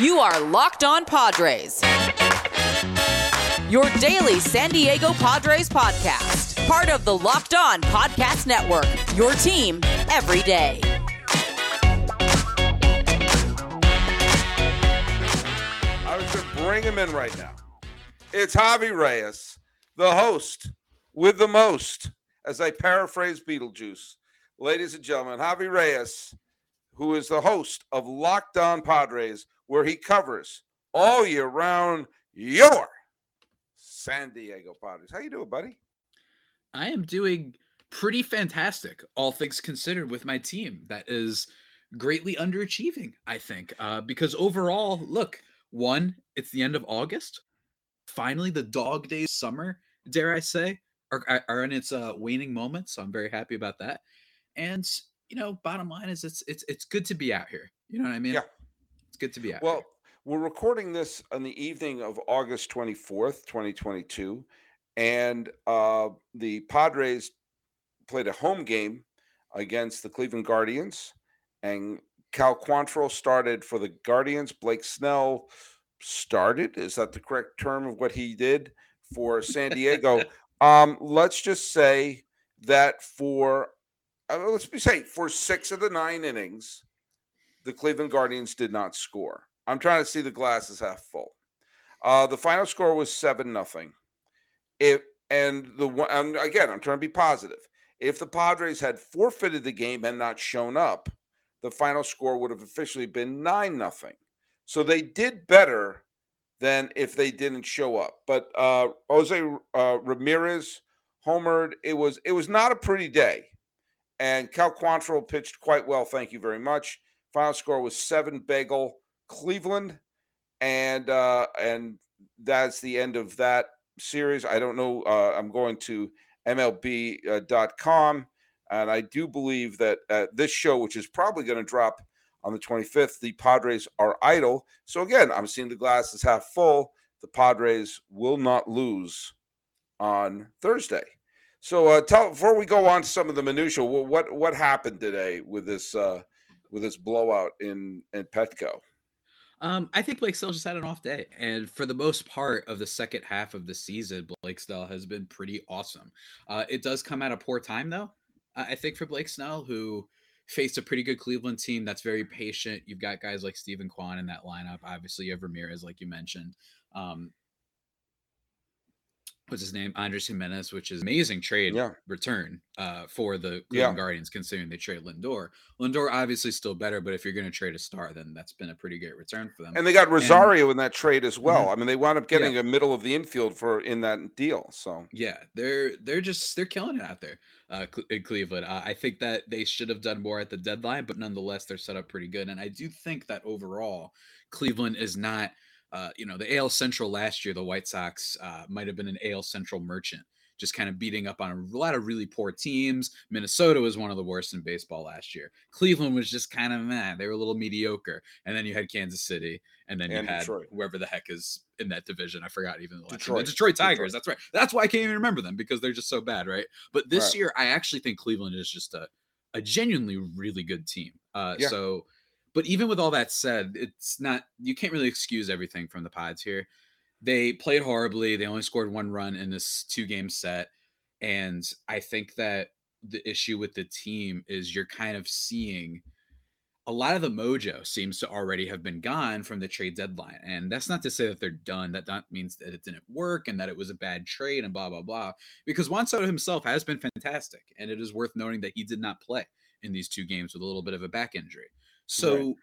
You are Locked On Padres. Your daily San Diego Padres podcast. Part of the Locked On Podcast Network. Your team every day. I was going to bring him in right now. It's Javi Reyes, the host with the most, as I paraphrase Beetlejuice. Ladies and gentlemen, Javi Reyes, who is the host of Locked On Padres, where he covers all year round your San Diego Padres. How you doing, buddy? I am doing pretty fantastic, all things considered, with my team. That is greatly underachieving, I think, uh, because overall, look, one, it's the end of August. Finally, the dog days summer, dare I say, are, are in its uh, waning moments. So I'm very happy about that. And you know, bottom line is it's it's it's good to be out here. You know what I mean? Yeah. It's good to be out. Well, here. we're recording this on the evening of August 24th, 2022. And uh, the Padres played a home game against the Cleveland Guardians. And Cal Quantrill started for the Guardians. Blake Snell started. Is that the correct term of what he did for San Diego? um, let's just say that for uh, let's be safe, for six of the nine innings, the Cleveland Guardians did not score. I'm trying to see the glasses half full. Uh, the final score was seven nothing. If and the one and again, I'm trying to be positive. If the Padres had forfeited the game and not shown up, the final score would have officially been nine nothing. So they did better than if they didn't show up. But uh, Jose uh, Ramirez homered. It was it was not a pretty day, and Cal Quantrill pitched quite well. Thank you very much. Final score was seven bagel Cleveland, and uh, and that's the end of that series. I don't know. Uh, I'm going to MLB.com, and I do believe that uh, this show, which is probably going to drop on the 25th, the Padres are idle. So again, I'm seeing the glasses half full. The Padres will not lose on Thursday. So uh, tell before we go on to some of the minutia, what what happened today with this uh, with this blowout in in Petco? Um, I think Blake Snell just had an off day, and for the most part of the second half of the season, Blake Snell has been pretty awesome. Uh, it does come at a poor time, though. I think for Blake Snell, who faced a pretty good Cleveland team that's very patient. You've got guys like Steven Kwan in that lineup. Obviously, you have Ramirez, like you mentioned. Um, what's his name? Andres Gimenez, which is amazing trade yeah. return uh, for the Cleveland Yeah. Guardians, considering they trade Lindor. Lindor obviously still better, but if you're going to trade a star, then that's been a pretty great return for them. And they got Rosario in that trade as well. I mean, they wound up getting a middle of the infield for in that deal. So Yeah, they're they're just they're killing it out there uh, in Cleveland. Uh, I think that they should have done more at the deadline, but nonetheless, they're set up pretty good. And I do think that overall, Cleveland is not. Uh, you know, the AL Central last year, the White Sox uh, might have been an AL Central merchant, just kind of beating up on a lot of really poor teams. Minnesota was one of the worst in baseball last year. Cleveland was just kind of meh; they were a little mediocre. And then you had Kansas City, and then And you had Detroit. whoever the heck is in that division. I forgot even the. Detroit. The Detroit Detroit. Tigers. That's right. That's why I can't even remember them because they're just so bad, right? But this Right. year, I actually think Cleveland is just a, a genuinely really good team. Uh, Yeah. So, but even with all that said, it's not you can't really excuse everything from the Pods here. They played horribly. They only scored one run in this two game set, and I think that the issue with the team is you're kind of seeing a lot of the mojo seems to already have been gone from the trade deadline. And that's not to say that they're done. That not means that it didn't work and that it was a bad trade and blah blah blah. Because Juan Soto himself has been fantastic, and it is worth noting that he did not play in these two games with a little bit of a back injury. So Right.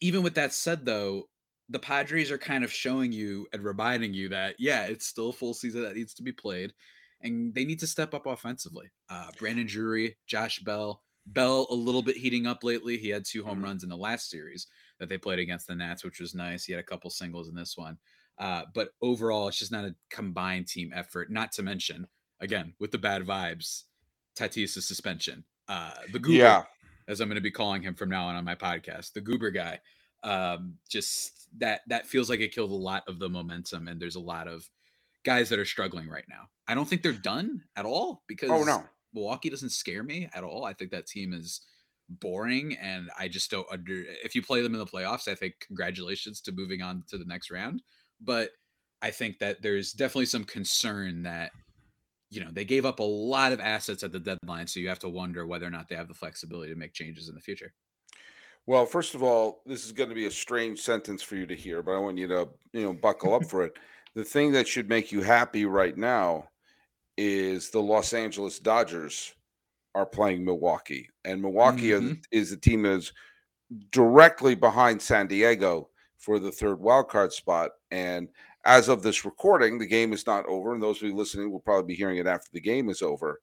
even with that said, though, the Padres are kind of showing you and reminding you that yeah, it's still a full season that needs to be played, and they need to step up offensively. Uh, Brandon Drury, Josh Bell, Bell a little bit heating up lately. He had two home Mhm. runs in the last series that they played against the Nats, which was nice. He had a couple singles in this one. Uh, but overall, it's just not a combined team effort. Not to mention, again, with the bad vibes, Tatis' suspension. Uh, the Goober, yeah, as I'm going to be calling him from now on on my podcast, the Goober guy. Um, just that that feels like it killed a lot of the momentum, and there's a lot of guys that are struggling right now. I don't think they're done at all because Oh no. Milwaukee doesn't scare me at all. I think that team is boring and I just don't under if you play them in the playoffs, I think congratulations to moving on to the next round. But I think that there's definitely some concern that you know they gave up a lot of assets at the deadline, so you have to wonder whether or not they have the flexibility to make changes in the future. Well, first of all, this is going to be a strange sentence for you to hear, but I want you to, you know, buckle up for it. The thing that should make you happy right now is the Los Angeles Dodgers are playing Milwaukee, and Milwaukee Mhm. are, is the team that's directly behind San Diego for the third wild card spot. And as of this recording, the game is not over, and those of you listening will probably be hearing it after the game is over.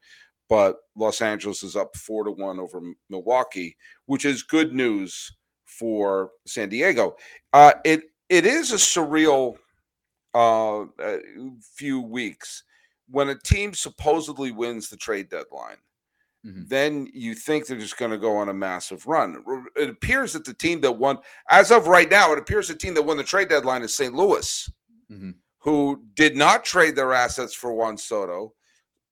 But Los Angeles is up four to one over Milwaukee, which is good news for San Diego. Uh, it it is a surreal uh, uh, few weeks when a team supposedly wins the trade deadline Mhm. then you think they're just going to go on a massive run. It appears that the team that won, as of right now, it appears the team that won the trade deadline is St. Louis, Mhm. who did not trade their assets for Juan Soto,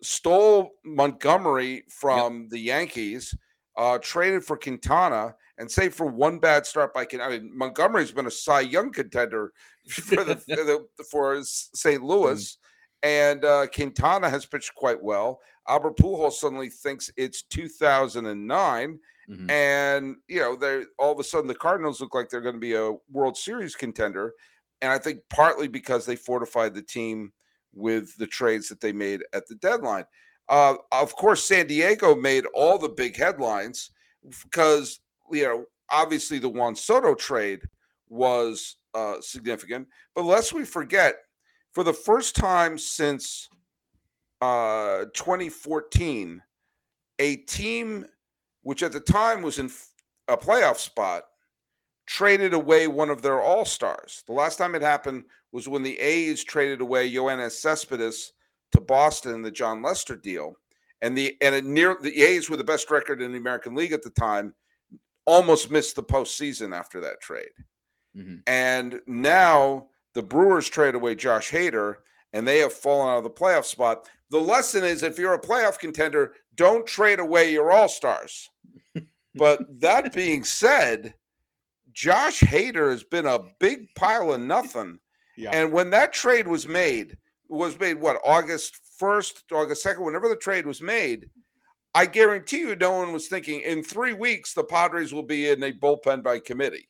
stole Montgomery from the Yankees, uh, traded for Quintana, and save for one bad start by Quintana. I mean, Montgomery's been a Cy Young contender for the, for, the, for St. Louis, and uh, Quintana has pitched quite well. Albert Pujols suddenly thinks it's 2009, Mhm. and you know they all of a sudden the Cardinals look like they're going to be a World Series contender, and I think partly because they fortified the team with the trades that they made at the deadline. Uh, of course, San Diego made all the big headlines because you know obviously the Juan Soto trade was uh, significant, but lest we forget, for the first time since uh 2014 a team which at the time was in a playoff spot traded away one of their all-stars the last time it happened was when the a's traded away Yoenis cespedes to boston in the jon lester deal and the and it near the a's were the best record in the american league at the time almost missed the postseason after that trade Mhm. and now the Brewers trade away Josh Hader and they have fallen out of the playoff spot. The lesson is if you're a playoff contender, don't trade away your all stars. but that being said, Josh Hader has been a big pile of nothing. Yeah. And when that trade was made, was made what August 1st, August 2nd, whenever the trade was made, I guarantee you no one was thinking in three weeks the Padres will be in a bullpen by committee.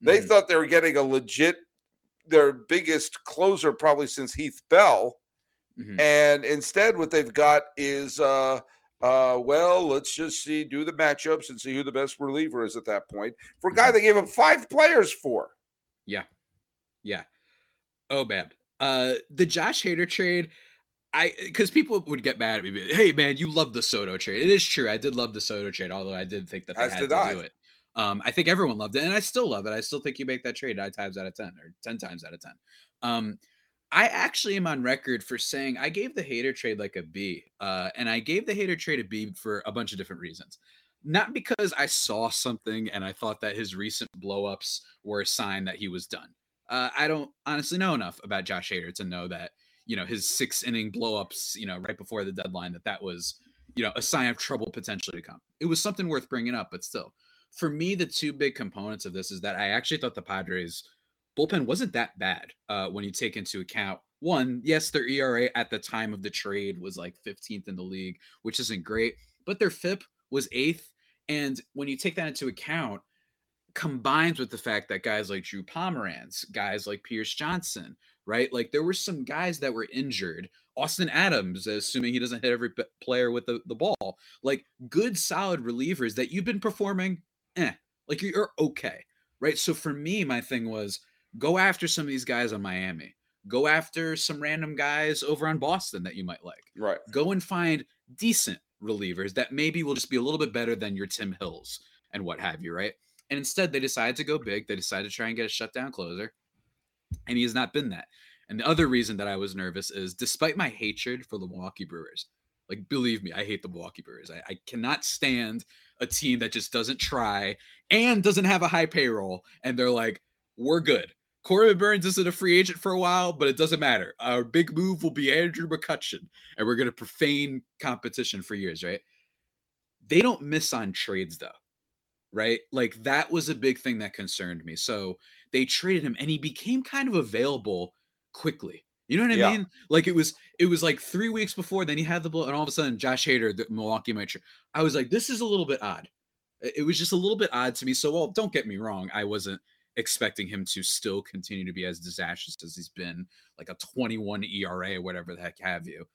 They Mhm. thought they were getting a legit, their biggest closer probably since Heath Bell. Mhm. And instead, what they've got is, uh, uh, well, let's just see, do the matchups and see who the best reliever is at that point for a guy they gave him five players for. Yeah. Yeah. Oh man. Uh the Josh Hader trade, I because people would get mad at me. Hey man, you love the Soto trade. It is true. I did love the Soto trade, although I did think that they As had to I. do it. Um, I think everyone loved it, and I still love it. I still think you make that trade nine times out of ten or ten times out of ten. Um, I actually am on record for saying I gave the Hader trade like a B. Uh, and I gave the Hader trade a B for a bunch of different reasons. Not because I saw something and I thought that his recent blowups were a sign that he was done. Uh, I don't honestly know enough about Josh Hader to know that you know his six inning blowups, you know, right before the deadline, that that was you know a sign of trouble potentially to come. It was something worth bringing up, but still, for me, the two big components of this is that I actually thought the Padres bullpen wasn't that bad uh, when you take into account one, yes, their ERA at the time of the trade was like 15th in the league, which isn't great, but their FIP was eighth. And when you take that into account, combined with the fact that guys like Drew Pomeranz, guys like Pierce Johnson, right? Like there were some guys that were injured. Austin Adams, assuming he doesn't hit every player with the, the ball, like good, solid relievers that you've been performing, eh, like you're okay, right? So for me, my thing was go after some of these guys on Miami, go after some random guys over on Boston that you might like Right. go and find decent relievers that maybe will just be a little bit better than your Tim Hills and what have you, right? And instead, they decided to go big. They decided to try and get a shutdown closer, and he has not been that. And the other reason that I was nervous is despite my hatred for the Milwaukee Brewers, like believe me, I hate the Milwaukee Brewers. I, I cannot stand a team that just doesn't try and doesn't have a high payroll, and they're like, we're good. Corbin Burnes isn't a free agent for a while, but it doesn't matter. Our big move will be Andrew McCutchen, and we're going to profane competition for years, right? They don't miss on trades, though. right? Like that was a big thing that concerned me. So they traded him and he became kind of available quickly. You know what I Yeah. mean? Like it was it was like three weeks before, then he had the blow, and all of a sudden Josh Hader, the Milwaukee might. tra- I was like, this is a little bit odd. It it was just a little bit odd to me. So, well, don't get me wrong, I wasn't expecting him to still continue to be as disastrous as he's been, like a 21 ERA whatever the heck have you.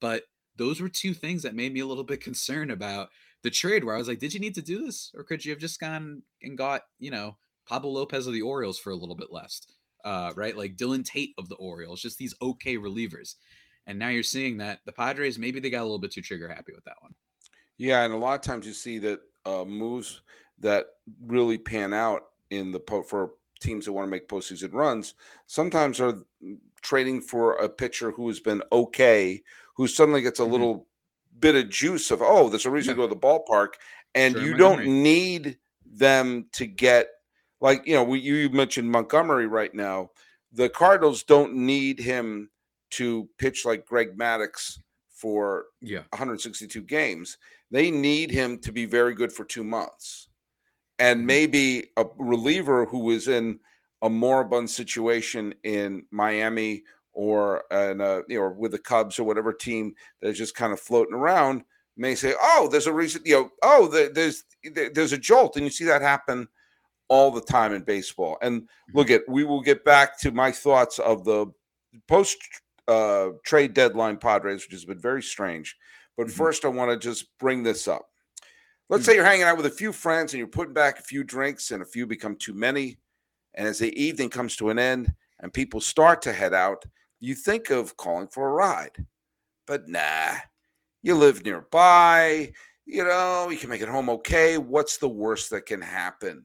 But those were two things that made me a little bit concerned about the trade where I was like, did you need to do this? Or could you have just gone and got, you know, Pablo Lopez of the Orioles for a little bit less? Uh, right? Like Dylan Tate of the Orioles, just these okay relievers. And now you're seeing that the Padres, maybe they got a little bit too trigger happy with that one. Yeah, and a lot of times you see that uh, moves that really pan out in the po- for teams that want to make postseason runs sometimes are trading for a pitcher who has been okay, who suddenly gets a Mhm. little bit of juice of oh, there's a reason Yeah. to go to the ballpark, and Sure, you Montgomery. don't need them to get like you know we, you mentioned Montgomery right now. The Cardinals don't need him to pitch like Greg Maddux for Yeah. 162 games. They need him to be very good for two months. And Mhm. maybe a reliever who is in a moribund situation in Miami or in a, you know, with the Cubs or whatever team that is just kind of floating around may say, "Oh, there's a reason." You know, "Oh, there's there's a jolt," and you see that happen all the time in baseball. And look at, we will get back to my thoughts of the post uh, trade deadline Padres, which has been very strange. But Mhm. first, I want to just bring this up. Let's say you're hanging out with a few friends and you're putting back a few drinks, and a few become too many. And as the evening comes to an end and people start to head out, you think of calling for a ride. But nah, you live nearby. You know, you can make it home okay. What's the worst that can happen?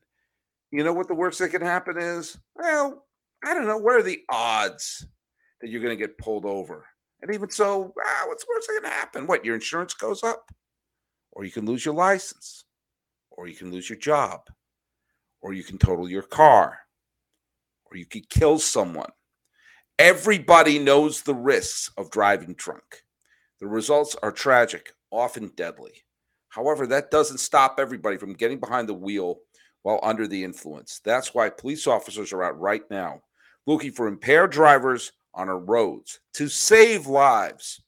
You know what the worst that can happen is? Well, I don't know. What are the odds that you're going to get pulled over? And even so, ah, what's the worst that can happen? What, your insurance goes up? Or you can lose your license? Or you can lose your job? Or you can total your car? Or you could kill someone? Everybody knows the risks of driving drunk. The results are tragic, often deadly. However, that doesn't stop everybody from getting behind the wheel while under the influence. That's why police officers are out right now looking for impaired drivers on our roads to save lives.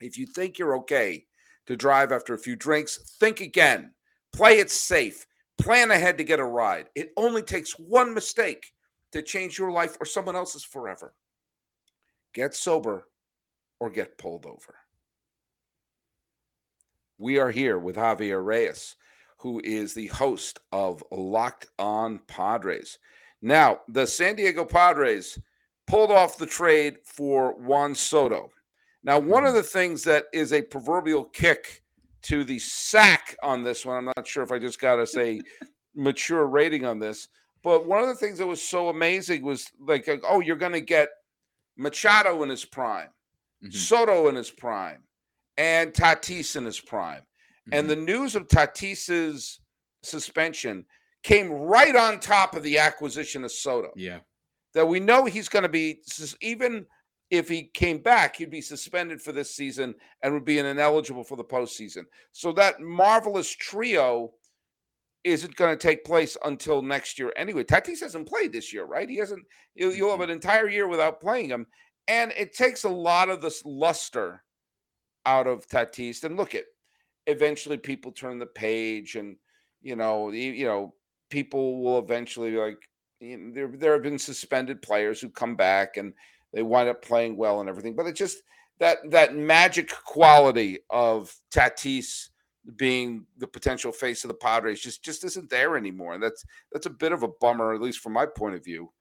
If you think you're okay to drive after a few drinks, think again. Play it safe. Plan ahead to get a ride. It only takes one mistake to change your life or someone else's forever. Get sober or get pulled over. We are here with Javier Reyes, who is the host of Locked On Padres. Now, the San Diego Padres pulled off the trade for Juan Soto. Now, one of the things that is a proverbial kick to the sack on this one, I'm not sure if I just got to say mature rating on this, but one of the things that was so amazing was like, oh, you're going to get Machado in his prime, Mhm. Soto in his prime, and Tatis in his prime. And Mhm. the news of Tatis's suspension came right on top of the acquisition of Soto. yeah. That we know he's going to be, even if he came back, he'd be suspended for this season and would be ineligible for the postseason. So that marvelous trio isn't going to take place until next year anyway. Tatis hasn't played this year, right? He hasn't. You'll, you'll have an entire year without playing him, and it takes a lot of this luster out of Tatis. And look at, eventually people turn the page, and you know, you, you know, people will eventually be like, you know, there there have been suspended players who come back and they wind up playing well and everything, but it just that that magic quality of Tatis being the potential face of the Padres just just isn't there anymore. And that's that's a bit of a bummer, at least from my point of view.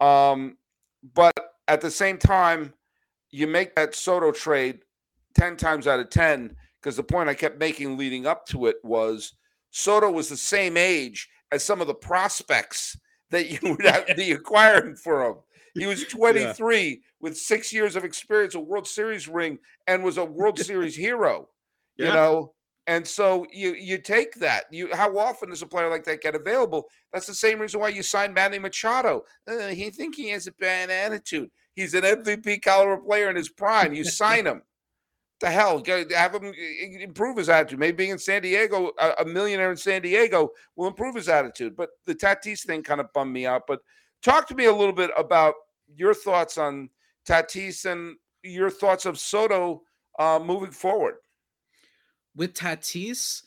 Um, but at the same time, you make that Soto trade 10 times out of 10, because the point I kept making leading up to it was Soto was the same age as some of the prospects that you would have be acquiring for him. He was 23 with six years of experience, a World Series ring, and was a World Series hero. You know, and so you you take that. You how often does a player like that get available? That's the same reason why you signed Manny Machado. Uh, he think he has a bad attitude. He's an MVP caliber player in his prime. You sign him. The hell, have him improve his attitude. Maybe being in San Diego, a millionaire in San Diego, will improve his attitude. But the Tatis thing kind of bummed me out. But talk to me a little bit about your thoughts on Tatis and your thoughts of Soto uh, moving forward. With Tatis,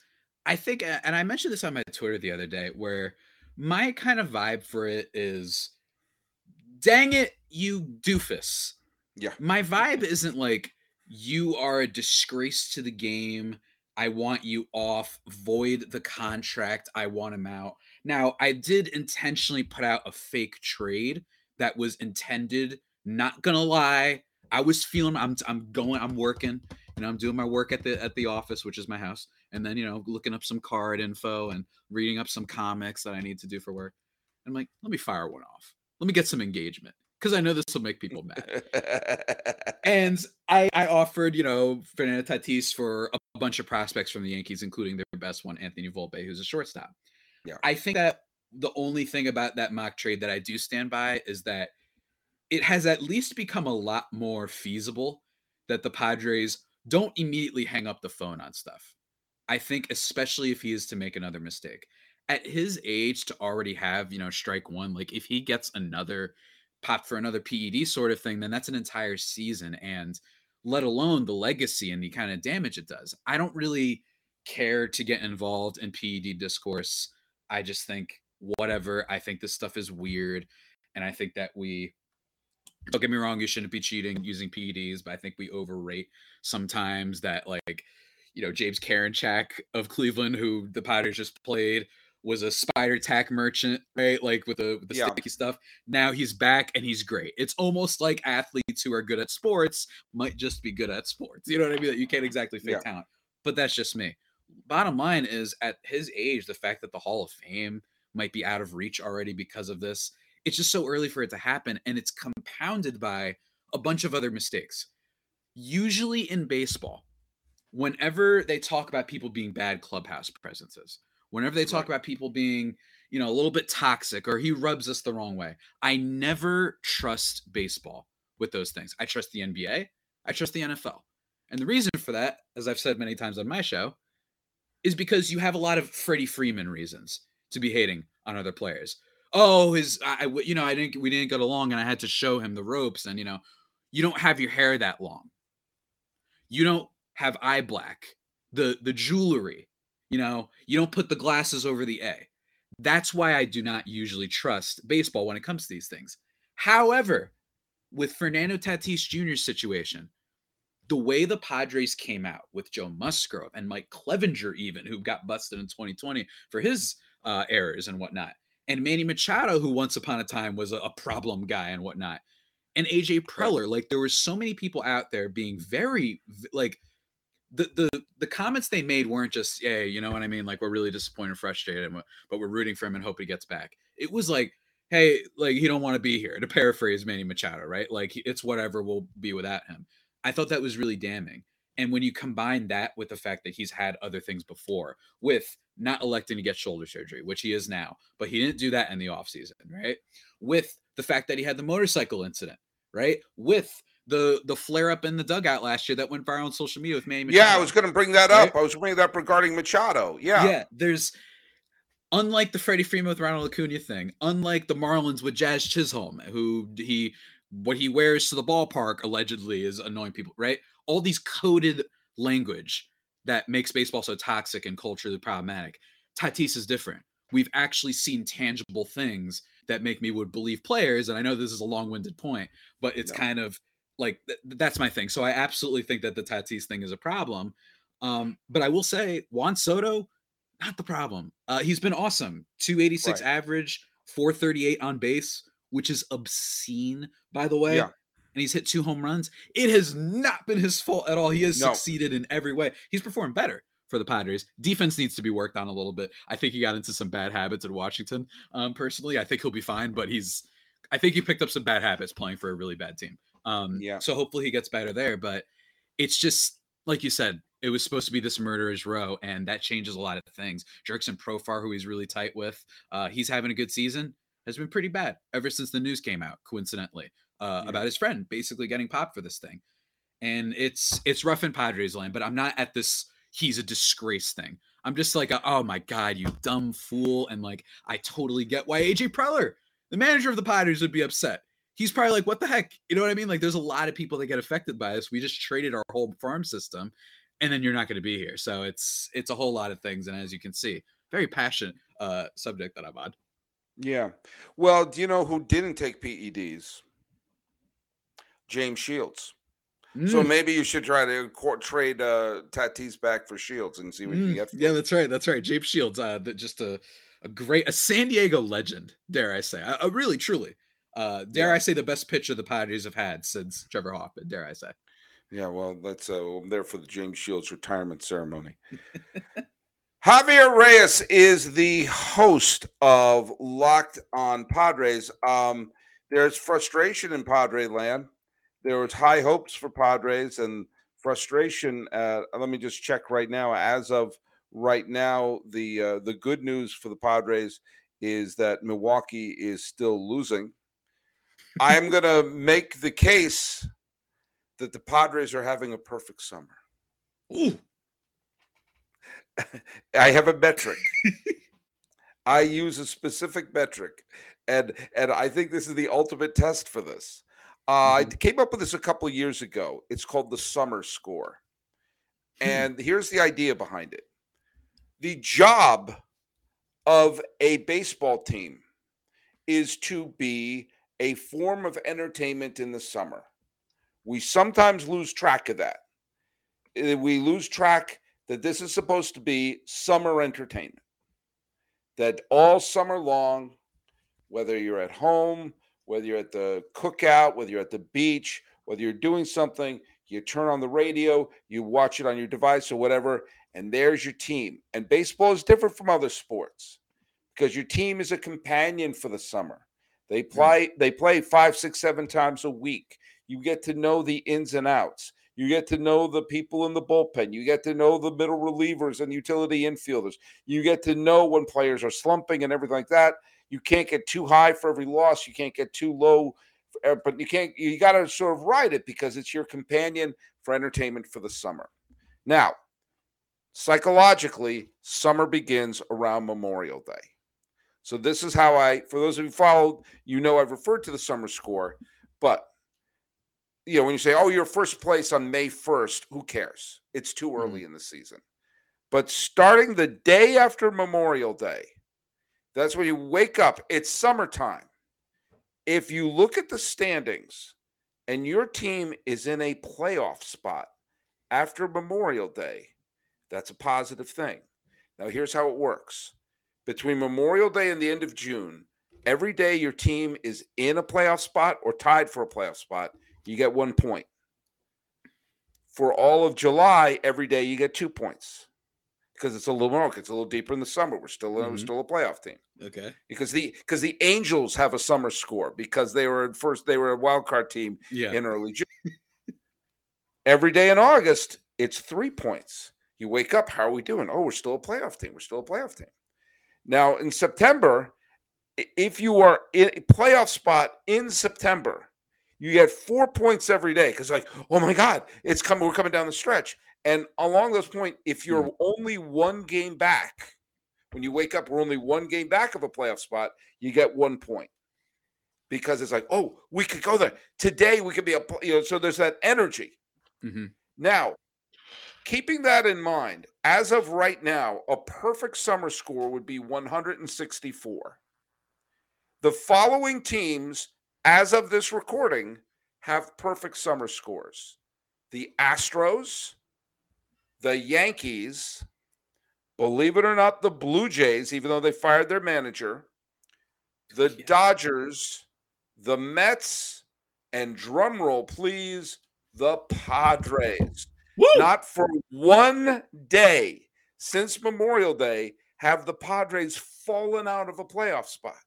I think, and I mentioned this on my Twitter the other day, where my kind of vibe for it is, dang it, you doofus. Yeah. My vibe isn't like you are a disgrace to the game. I want you off. Void the contract. I want him out. Now, I did intentionally put out a fake trade that was intended. Not gonna lie, I was feeling. I'm I'm going. I'm working. You know, I'm doing my work at the at the office, which is my house, and then you know, looking up some card info and reading up some comics that I need to do for work. I'm like, let me fire one off. Let me get some engagement because I know this will make people mad. and I, I offered, you know, Fernando Tatis for a bunch of prospects from the Yankees, including their best one, Anthony Volpe, who's a shortstop. Yeah. I think that the only thing about that mock trade that I do stand by is that it has at least become a lot more feasible that the Padres don't immediately hang up the phone on stuff. I think, especially if he is to make another mistake. At his age, to already have, you know, strike one, like if he gets another pop for another PED sort of thing, then that's an entire season. And let alone the legacy and the kind of damage it does. I don't really care to get involved in PED discourse. I just think whatever. I think this stuff is weird. And I think that we don't get me wrong, you shouldn't be cheating using PEDs, but I think we overrate sometimes that like, you know, James Karinchak of Cleveland, who the Padres just played, was a spider tack merchant, right? Like with the, with the yeah. sticky stuff. Now he's back and he's great. It's almost like athletes who are good at sports might just be good at sports. You know what I mean? That you can't exactly fake yeah. talent. But that's just me. Bottom line is at his age, the fact that the Hall of Fame might be out of reach already because of this, it's just so early for it to happen. And it's compounded by a bunch of other mistakes. Usually in baseball, whenever they talk about people being bad clubhouse presences, whenever they talk right. about people being you know a little bit toxic or he rubs us the wrong way i never trust baseball with those things i trust the nba i trust the nfl and the reason for that as i've said many times on my show is because you have a lot of freddie freeman reasons to be hating on other players oh his i you know i didn't we didn't get along and i had to show him the ropes and you know you don't have your hair that long you don't have eye black the the jewelry you know, you don't put the glasses over the A. That's why I do not usually trust baseball when it comes to these things. However, with Fernando Tatis Jr.'s situation, the way the Padres came out with Joe Musgrove and Mike Clevinger, even who got busted in 2020 for his uh, errors and whatnot, and Manny Machado, who once upon a time was a, a problem guy and whatnot, and AJ Preller, like there were so many people out there being very like the the the comments they made weren't just yeah you know what i mean? Like we're really disappointed and frustrated but we're rooting for him and hope he gets back. It was like hey like he don't want to be here to paraphrase manny machado right? Like it's whatever we'll be without him. I thought that was really damning. And when you combine that with the fact that he's had other things before with not electing to get shoulder surgery which he is now but he didn't do that in the offseason right with the fact that he had the motorcycle incident right with the the flare up in the dugout last year that went viral on social media with Manny Machado. Yeah, I was going to bring that right? up. I was bringing that up regarding Machado. Yeah, yeah. There's unlike the Freddie Freeman with Ronald Acuna thing, unlike the Marlins with Jazz Chisholm, who he what he wears to the ballpark allegedly is annoying people. Right? All these coded language that makes baseball so toxic and culturally problematic. Tatis is different. We've actually seen tangible things that make me would believe players. And I know this is a long-winded point, but it's no. kind of like th- that's my thing. So I absolutely think that the Tatis thing is a problem. Um, but I will say Juan Soto, not the problem. Uh, he's been awesome. 286 right. average, 438 on base, which is obscene, by the way. Yeah. And he's hit two home runs. It has not been his fault at all. He has no. succeeded in every way. He's performed better for the Padres. Defense needs to be worked on a little bit. I think he got into some bad habits in Washington. Um, personally, I think he'll be fine, but he's I think he picked up some bad habits playing for a really bad team. Um, yeah. So hopefully he gets better there. But it's just like you said, it was supposed to be this murderer's row, and that changes a lot of things. Jurickson Profar, who he's really tight with, uh, he's having a good season, has been pretty bad ever since the news came out, coincidentally, uh, yeah. about his friend basically getting popped for this thing. and it's it's rough in Padres land, but I'm not at this he's a disgrace thing. I'm just like, oh my god, you dumb fool, and like I totally get why AJ Preller, the manager of the Padres, would be upset. He's probably like, what the heck? You know what I mean? Like, there's a lot of people that get affected by this. We just traded our whole farm system, and then you're not going to be here. So it's it's a whole lot of things, and as you can see, very passionate uh subject that I'm on. Yeah. Well, do you know who didn't take PEDs? James Shields. So Mm, maybe you should try to court trade uh, Tatis back for Shields and see what you mm, get. yeah, that's right. That's right. James Shields, uh, that just a a great a San Diego legend, dare I say? A, a really, truly, uh, dare Yeah. I say, the best pitcher the Padres have had since Trevor Hoffman. Dare I say? Yeah, well, that's uh, I'm there for the James Shields retirement ceremony. Javier Reyes is the host of Locked on Padres. Um, there's frustration in Padre land. There was high hopes for Padres and frustration. Uh, let me just check right now. As of right now, the uh, the good news for the Padres is that Milwaukee is still losing. I'm going to make the case that the Padres are having a perfect summer. Ooh, I have a metric. I use a specific metric, and and I think this is the ultimate test for this. Uh, I came up with this a couple of years ago. It's called the summer score, Hmm. and here's the idea behind it: the job of a baseball team is to be a form of entertainment in the summer. We sometimes lose track of that. Uh, We lose track that this is supposed to be summer entertainment. That all summer long, whether you're at home, whether you're at the cookout, whether you're at the beach, whether you're doing something, you turn on the radio, you watch it on your device or whatever, and there's your team. And baseball is different from other sports because your team is a companion for the summer. They mm. play they play five, six, seven times a week. You get to know the ins and outs. You get to know the people in the bullpen. You get to know the middle relievers and utility infielders. You get to know when players are slumping and everything like that. You can't get too high for every loss. You can't get too low, uh, but you can't. You got to sort of ride it because it's your companion for entertainment for the summer. Now, psychologically, summer begins around Memorial Day. So this is how I, for those of you who followed, you know I've referred to the summer score, but you know when you say, "Oh, you're first place on May 1st," who cares? It's too early in the season. But starting the day after Memorial Day, that's when you wake up. It's summertime. If you look at the standings and your team is in a playoff spot after Memorial Day, that's a positive thing. Now, here's how it works between Memorial Day and the end of June, every day your team is in a playoff spot or tied for a playoff spot, you get one point. For all of July, every day you get two points because it's a little more, it's a little deeper in the summer. We're still we're Mhm. still a playoff team okay. because the because the Angels have a summer score because they were at first they were a wild card team Yeah. in early June. Every day in August, it's three points. You wake up, how are we doing? Oh, we're still a playoff team. We're still a playoff team. Now in September, if you are in a playoff spot in September, you get four points every day because like, oh my God, it's coming. We're coming down the stretch. And along those point, if you're only one game back, when you wake up, we're only one game back of a playoff spot, you get one point because it's like, oh, we could go there today. We could be a, you know, so there's that energy. hmm Now, keeping that in mind, as of right now, a perfect summer score would be 164. The following teams, as of this recording, have perfect summer scores the Astros, the Yankees, believe it or not, the Blue Jays, even though they fired their manager, the Yeah. Dodgers, the Mets, and drum roll, please, the Padres. Woo! Not for one day since Memorial Day have the Padres fallen out of a playoff spot.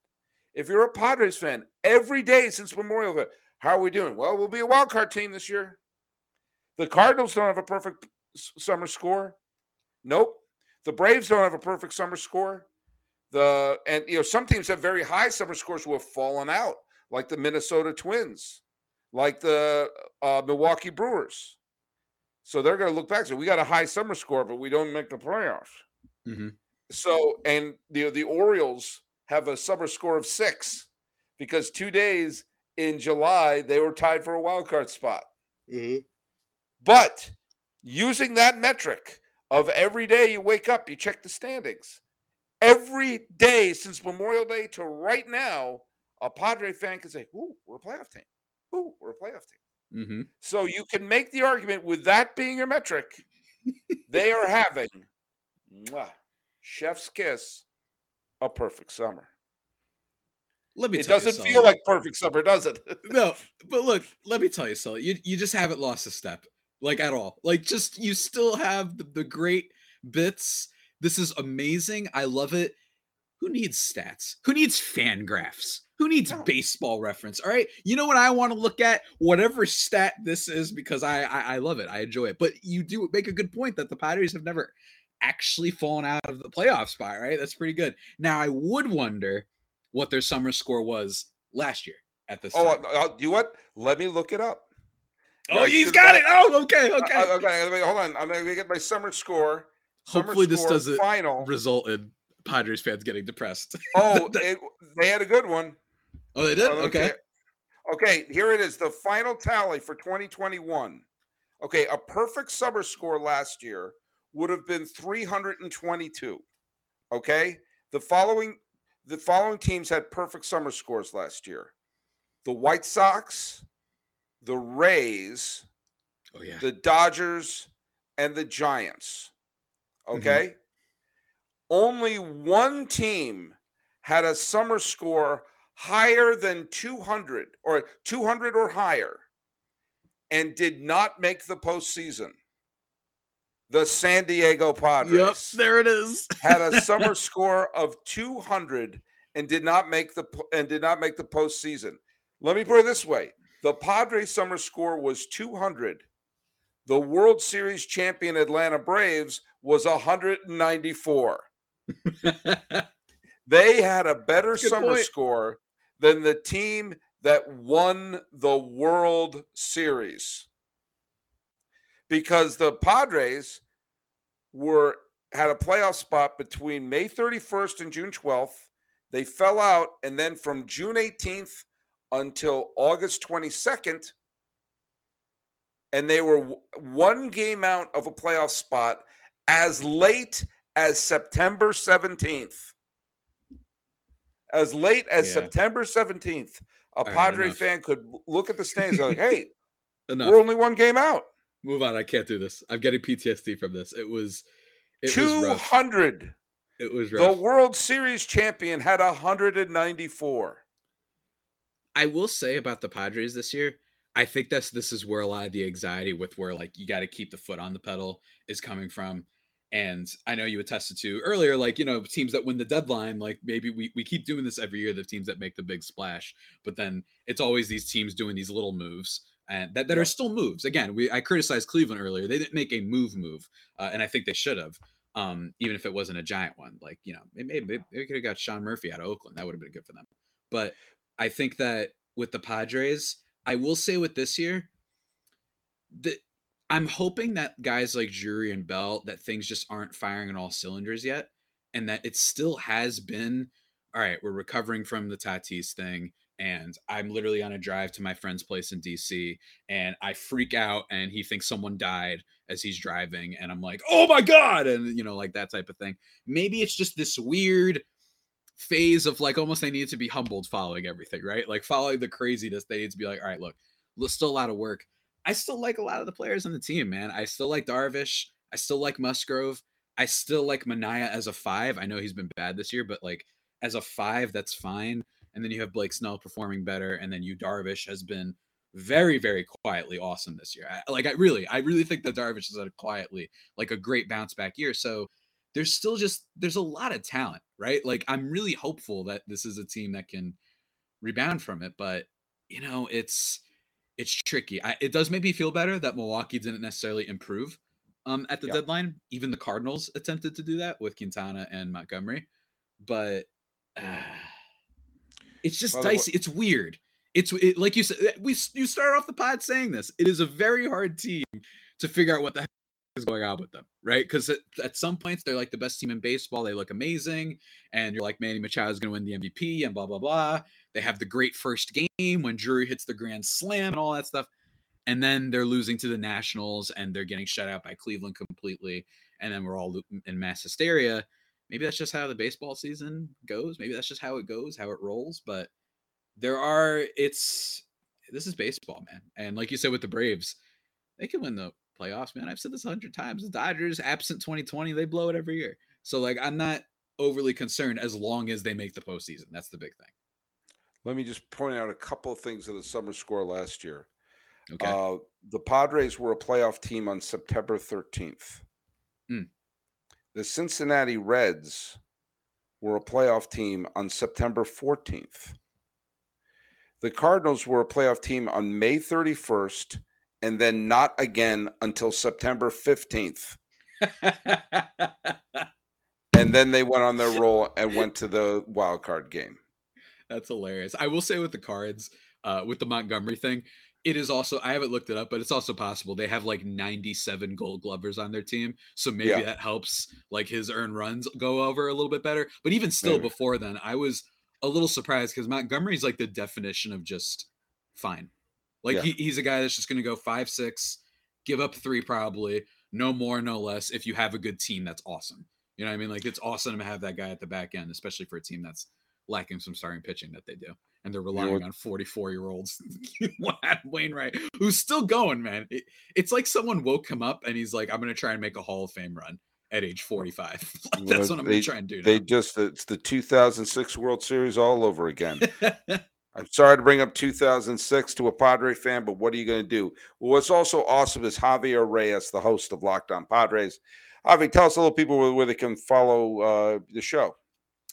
If you're a Padres fan, every day since Memorial Day, how are we doing? Well, we'll be a wild card team this year. The Cardinals don't have a perfect summer score. Nope. The Braves don't have a perfect summer score. The and you know some teams have very high summer scores who have fallen out, like the Minnesota Twins, like the uh, Milwaukee Brewers. So they're going to look back. So we got a high summer score, but we don't make the playoffs. Mm-hmm. So and the the Orioles have a summer score of six because two days in July they were tied for a wild card spot. hmm But using that metric of every day you wake up, you check the standings. Every day since Memorial Day to right now, a Padre fan can say, "Ooh, we're a playoff team. Ooh, we're a playoff team." Mm-hmm. So you can make the argument with that being your metric. they are having mwah, chef's kiss a perfect summer. Let me. It doesn't feel like perfect summer, does it? no, but look, let me tell you, Sully, you you just haven't lost a step, like at all. Like just you still have the, the great bits. This is amazing. I love it. Who needs stats? Who needs FanGraphs? Who needs No. baseball reference? All right. You know what I want to look at? Whatever stat this is, because I, I I love it. I enjoy it. But you do make a good point that the Padres have never actually fallen out of the playoff spot, right? That's pretty good. Now I would wonder what their summer score was last year at this oh, time. uh, uh, you what? Let me look it up. Oh, Right, he's so got it. Oh, okay, okay. uh, okay, hold on. I'm gonna get my summer score. Summer Hopefully, this doesn't final. result in Padres fans getting depressed. Oh, it, they had a good one. oh, they did. Oh, Okay. Okay, here it is. The final tally for 2021. Okay, a perfect summer score last year would have been 322. Okay? The following the following teams had perfect summer scores last year. The White Sox, the Rays, Oh yeah. the Dodgers, and the Giants. Mhm. Okay? Only one team had a summer score higher than 200 or 200 or higher and did not make the postseason. The San Diego Padres Yep. There it is. had a summer score of 200 and did not make the and did not make the postseason. Let me put it this way: the Padres summer score was 200. The World Series champion Atlanta Braves was 194. They had a better Good summer point. score than the team that won the World Series. Because the Padres were had a playoff spot between May 31st and June 12th. They fell out and then from June 18th until August 22nd and they were one game out of a playoff spot as late as September 17th as late as Yeah. September 17th, a right, Padre enough. fan could look at the stands and like, hey, Enough. we're only one game out. Move on. I can't do this. I'm getting PTSD from this. It was. It was rough. 200. It was The. World Series champion had 194. I will say about the Padres this year, I think that's this is where a lot of the anxiety with where like you got to keep the foot on the pedal is coming from. And I know you attested to earlier, like you know, teams that win the deadline, like maybe we, we keep doing this every year, the teams that make the big splash, but then it's always these teams doing these little moves and that, that are still moves. Again, we I criticized Cleveland earlier. They didn't make a move move, uh, and I think they should have. Um, even if it wasn't a giant one, like you know, maybe maybe they could have got Sean Murphy out of Oakland. That would have been good for them. But I think that with the Padres, I will say with this year, that I'm hoping that guys like Drury and Bell that things just aren't firing on all cylinders yet, and that it still has been all right. We're recovering from the Tatis thing, and I'm literally on a drive to my friend's place in DC, and I freak out, and he thinks someone died as he's driving, and I'm like, oh my god, and you know, like that type of thing. Maybe it's just this weird phase of like almost they need to be humbled following everything, right? Like following the craziness, they need to be like, all right, look, still a lot of work. I still like a lot of the players on the team, man. I still like Darvish. I still like Musgrove. I still like Manaea as a five. I know he's been bad this year, but like as a five, that's fine. And then you have Blake Snell performing better, and then you Darvish has been very, very quietly awesome this year. I, like I really, I really think that Darvish is a quietly like a great bounce back year. So there's still just there's a lot of talent, right? Like I'm really hopeful that this is a team that can rebound from it, but you know, it's it's tricky. I, it does make me feel better that Milwaukee didn't necessarily improve um at the Yeah. deadline. Even the Cardinals attempted to do that with Quintana and Montgomery, but uh, it's just wa- dicey. It's weird. It's it, like you said. We you start off the pod saying this. It is a very hard team to figure out what the is going on with them, right? Because at, at, some points they're like the best team in baseball. They look amazing, and you're like Manny Machado is going to win the MVP, and blah blah blah. They have the great first game when Drury hits the grand slam and all that stuff, and then they're losing to the Nationals and they're getting shut out by Cleveland completely, and then we're all in mass hysteria. Maybe that's just how the baseball season goes. Maybe that's just how it goes, how it rolls. But there are it's this is baseball, man. And like you said with the Braves, they can win the playoffs, man. I've said this a hundred times. The Dodgers, absent 2020, they blow it every year. So like I'm not overly concerned as long as they make the postseason. That's the big thing. Let me just point out a couple of things of the summer score last year. Okay. Uh, the Padres were a playoff team on September 13th. Mm. The Cincinnati Reds were a playoff team on September 14th. The Cardinals were a playoff team on May 31st and then not again until September 15th. and then they went on their roll and went to the wild card game. That's hilarious. I will say with the cards, uh, with the Montgomery thing, it is also I haven't looked it up, but it's also possible they have like 97 gold glovers on their team. So maybe yeah. that helps like his earned runs go over a little bit better. But even still maybe. before then, I was a little surprised because Montgomery's like the definition of just fine. Like yeah. he, he's a guy that's just gonna go five, six, give up three probably, no more, no less. If you have a good team, that's awesome. You know what I mean? Like it's awesome to have that guy at the back end, especially for a team that's lacking some starting pitching that they do and they're relying you know, on 44 year olds Wainwright, who's still going, man. It, it's like someone woke him up and he's like, I'm gonna try and make a Hall of Fame run at age 45. like, that's what I'm gonna try and do. Now. They just it's the 2006 World Series all over again. I'm sorry to bring up 2006 to a Padre fan, but what are you going to do? Well, what's also awesome is Javier Reyes, the host of Locked On Padres. Javi, tell us a little people where, where they can follow uh, the show.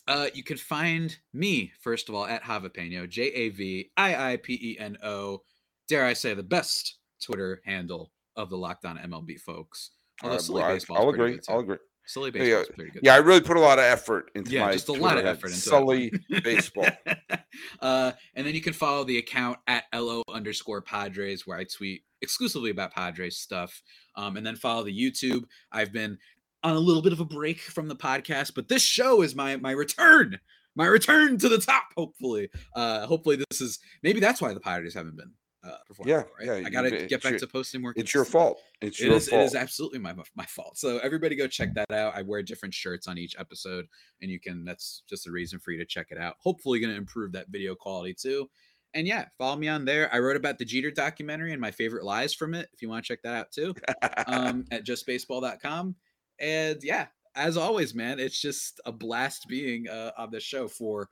Uh, you can find me, first of all, at Javipeno, J A V I I P E N O. Dare I say the best Twitter handle of the Locked On MLB folks. Although baseball, I'll agree. I'll agree. Sully baseball yeah, is pretty good. Yeah, I really put a lot of effort into yeah, my just a Twitter lot of effort into Sully baseball. uh, and then you can follow the account at lo underscore Padres, where I tweet exclusively about Padres stuff. Um, and then follow the YouTube. I've been on a little bit of a break from the podcast, but this show is my my return, my return to the top. Hopefully, uh, hopefully this is maybe that's why the Padres haven't been uh. Yeah, right? yeah. I got to get back your, to posting more. It's your fault. It's your it is, fault. It is absolutely my my fault. So everybody go check that out. I wear different shirts on each episode, and you can. That's just a reason for you to check it out. Hopefully, going to improve that video quality too. And yeah, follow me on there. I wrote about the Jeter documentary and my favorite lies from it. If you want to check that out too, um, at justbaseball.com. And yeah, as always, man, it's just a blast being uh, on this show for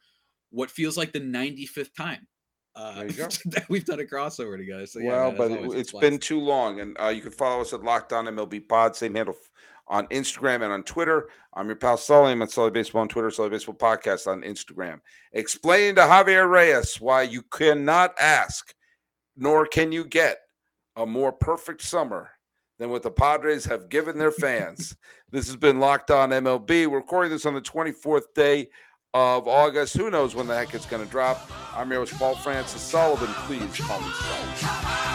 what feels like the 95th time uh, we've done a crossover together. So, yeah, well, man, but it, has been too long. And uh, you can follow us at Locked On MLB Pod, same handle on Instagram and on Twitter. I'm your pal Sully. I'm at Sully Baseball on Twitter, Sully Baseball Podcast on Instagram. Explain to Javier Reyes why you cannot ask, nor can you get a more perfect summer than what the Padres have given their fans. this has been Locked On MLB. We're recording this on the 24th day of August. Who knows when the heck it's going to drop? I'm your host, Paul Francis Sullivan. Please call me Sullivan.